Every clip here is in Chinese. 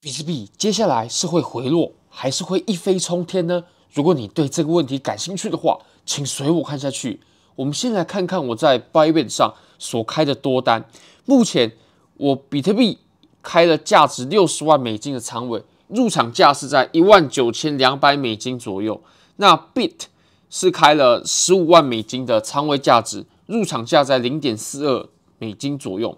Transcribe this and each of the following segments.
比特币接下来是会回落，还是会一飞冲天呢？如果你对这个问题感兴趣的话，请随我看下去。我们先来看看我在 Bybit 上所开的多单。目前我比特币开了价值六十万美金的仓位，入场价是在一万九千两百美金左右。那 Bit 是开了十五万美金的仓位价值，入场价在零点四二美金左右。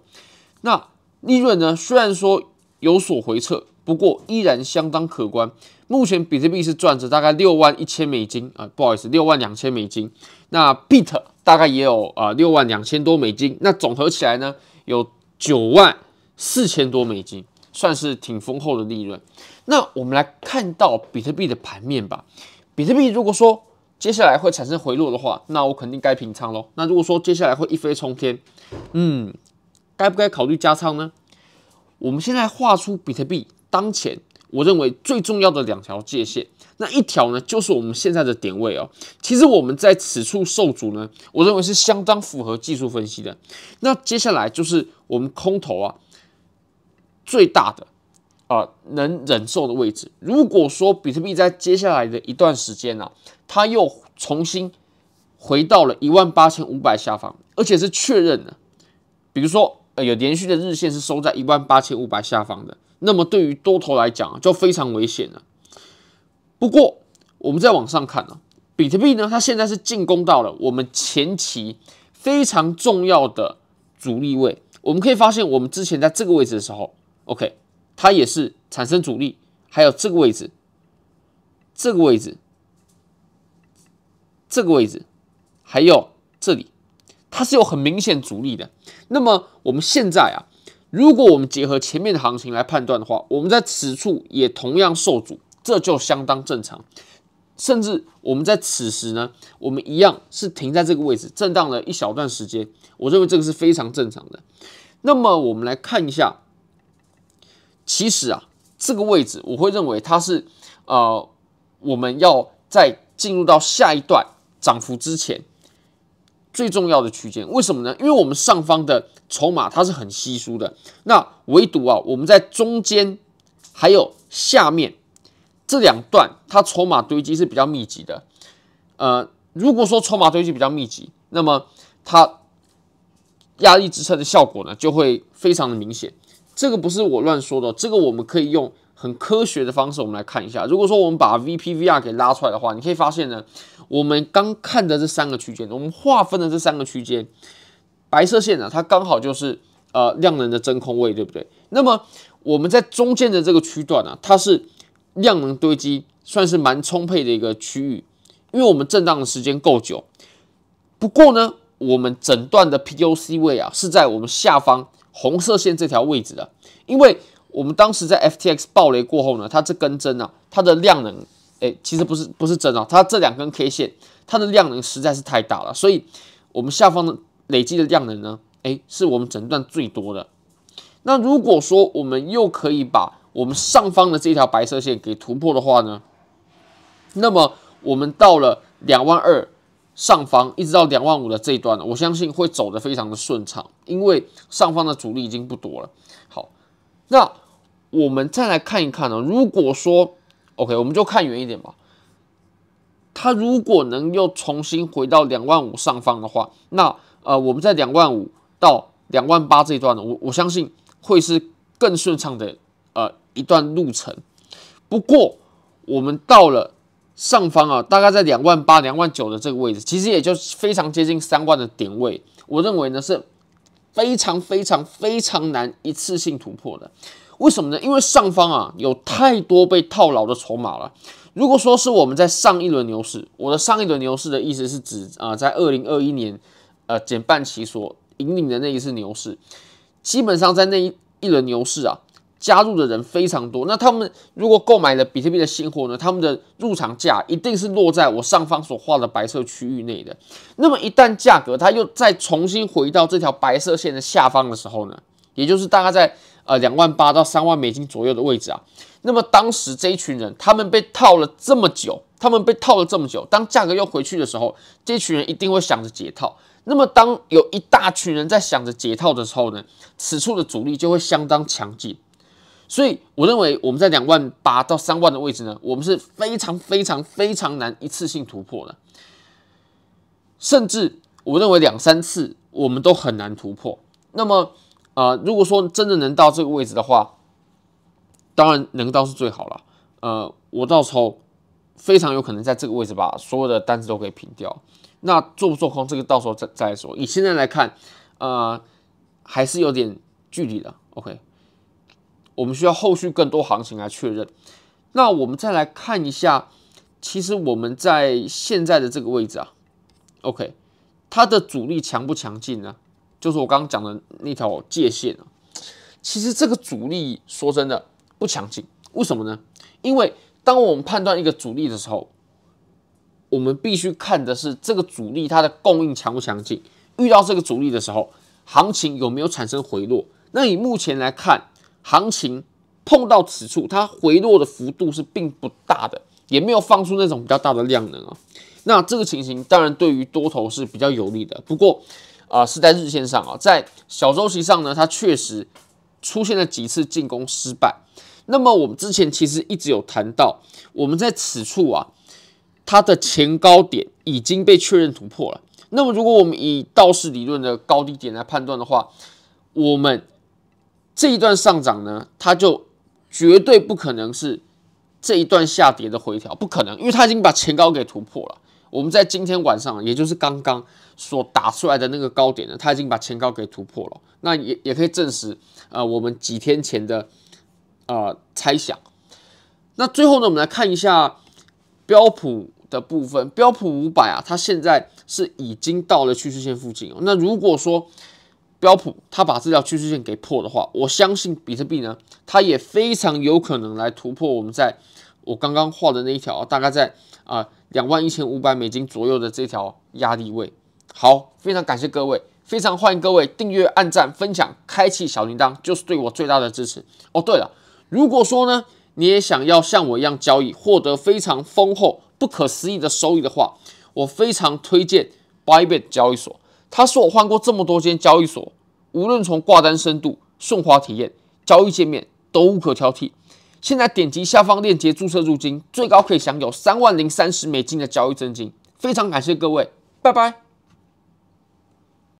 那利润呢？虽然说有所回撤。不过依然相当可观。目前比特币是赚着大概六万一千美金啊，不好意思，六万两千美金。那 Bit 大概也有啊六万两千多美金。那总合起来呢，有九万四千多美金，算是挺丰厚的利润。那我们来看到比特币的盘面吧。比特币如果说接下来会产生回落的话，那我肯定该平仓喽。那如果说接下来会一飞冲天，嗯，该不该考虑加仓呢？我们现在画出比特币。当前我认为最重要的两条界线，那一条呢就是我们现在的点位哦。其实我们在此处受阻呢，我认为是相当符合技术分析的。那接下来就是我们空头啊最大的啊、能忍受的位置。如果说比特币在接下来的一段时间、啊，它又重新回到了一万八千五百下方，而且是确认的，比如说呃有连续的日线是收在一万八千五百下方的。那么对于多头来讲就非常危险了。不过我们再往上看呢，比特币呢，它现在是进攻到了我们前期非常重要的阻力位。我们可以发现，我们之前在这个位置的时候，OK，它也是产生阻力，还有这个位置，这个位置，这个位置，还有这里，它是有很明显阻力的。那么我们现在啊。如果我们结合前面的行情来判断的话，我们在此处也同样受阻，这就相当正常。甚至我们在此时呢，我们一样是停在这个位置震荡了一小段时间，我认为这个是非常正常的。那么我们来看一下，其实啊，这个位置我会认为它是呃，我们要在进入到下一段涨幅之前。最重要的区间，为什么呢？因为我们上方的筹码它是很稀疏的，那唯独啊，我们在中间还有下面这两段，它筹码堆积是比较密集的。呃，如果说筹码堆积比较密集，那么它压力支撑的效果呢，就会非常的明显。这个不是我乱说的，这个我们可以用。很科学的方式，我们来看一下。如果说我们把 VPVR 给拉出来的话，你可以发现呢，我们刚看的这三个区间，我们划分的这三个区间，白色线呢，它刚好就是呃量能的真空位，对不对？那么我们在中间的这个区段呢，它是量能堆积算是蛮充沛的一个区域，因为我们震荡的时间够久。不过呢，我们整段的 POC 位啊是在我们下方红色线这条位置的，因为。我们当时在 FTX 暴雷过后呢，它这根针啊，它的量能，诶，其实不是不是针啊，它这两根 K 线，它的量能实在是太大了，所以我们下方的累积的量能呢，诶，是我们整段最多的。那如果说我们又可以把我们上方的这条白色线给突破的话呢，那么我们到了两万二上方，一直到两万五的这一段呢，我相信会走得非常的顺畅，因为上方的阻力已经不多了。好，那。我们再来看一看呢，如果说 OK，我们就看远一点吧。它如果能又重新回到两万五上方的话，那呃，我们在两万五到两万八这一段呢，我我相信会是更顺畅的呃一段路程。不过我们到了上方啊，大概在两万八、两万九的这个位置，其实也就非常接近三万的点位，我认为呢是非常非常非常难一次性突破的。为什么呢？因为上方啊有太多被套牢的筹码了。如果说是我们在上一轮牛市，我的上一轮牛市的意思是指啊、在二零二一年呃减半期所引领的那一次牛市，基本上在那一一轮牛市啊，加入的人非常多。那他们如果购买了比特币的新货呢，他们的入场价一定是落在我上方所画的白色区域内的。那么一旦价格它又再重新回到这条白色线的下方的时候呢，也就是大概在。呃，两万八到三万美金左右的位置啊，那么当时这一群人，他们被套了这么久，他们被套了这么久，当价格又回去的时候，这群人一定会想着解套。那么当有一大群人在想着解套的时候呢，此处的阻力就会相当强劲。所以我认为我们在两万八到三万的位置呢，我们是非常非常非常难一次性突破的，甚至我认为两三次我们都很难突破。那么，呃，如果说真的能到这个位置的话，当然能到是最好了。呃，我到时候非常有可能在这个位置把所有的单子都给平掉。那做不做空这个到时候再再说。以现在来看，呃，还是有点距离的。OK，我们需要后续更多行情来确认。那我们再来看一下，其实我们在现在的这个位置啊，OK，它的阻力强不强劲呢？就是我刚刚讲的那条界限啊。其实这个阻力说真的不强劲，为什么呢？因为当我们判断一个阻力的时候，我们必须看的是这个阻力它的供应强不强劲。遇到这个阻力的时候，行情有没有产生回落？那以目前来看，行情碰到此处，它回落的幅度是并不大的，也没有放出那种比较大的量能啊。那这个情形当然对于多头是比较有利的。不过啊、是在日线上啊，在小周期上呢，它确实出现了几次进攻失败。那么我们之前其实一直有谈到，我们在此处啊，它的前高点已经被确认突破了。那么如果我们以道氏理论的高低点来判断的话，我们这一段上涨呢，它就绝对不可能是这一段下跌的回调，不可能，因为它已经把前高给突破了。我们在今天晚上，也就是刚刚所打出来的那个高点呢，它已经把前高给突破了。那也也可以证实，呃，我们几天前的呃猜想。那最后呢，我们来看一下标普的部分，标普五百啊，它现在是已经到了趋势线附近。那如果说标普，它把这条趋势线给破的话，我相信比特币呢，它也非常有可能来突破我们在我刚刚画的那一条，大概在啊两万一千五百美金左右的这条压力位。好，非常感谢各位，非常欢迎各位订阅、按赞、分享、开启小铃铛，就是对我最大的支持。哦，对了，如果说呢，你也想要像我一样交易，获得非常丰厚、不可思议的收益的话，我非常推荐 Bybit 交易所。他说我换过这么多间交易所，无论从挂单深度、顺滑体验、交易界面都无可挑剔。现在点击下方链接注册入金，最高可以享有三万零三十美金的交易真金。非常感谢各位，拜拜。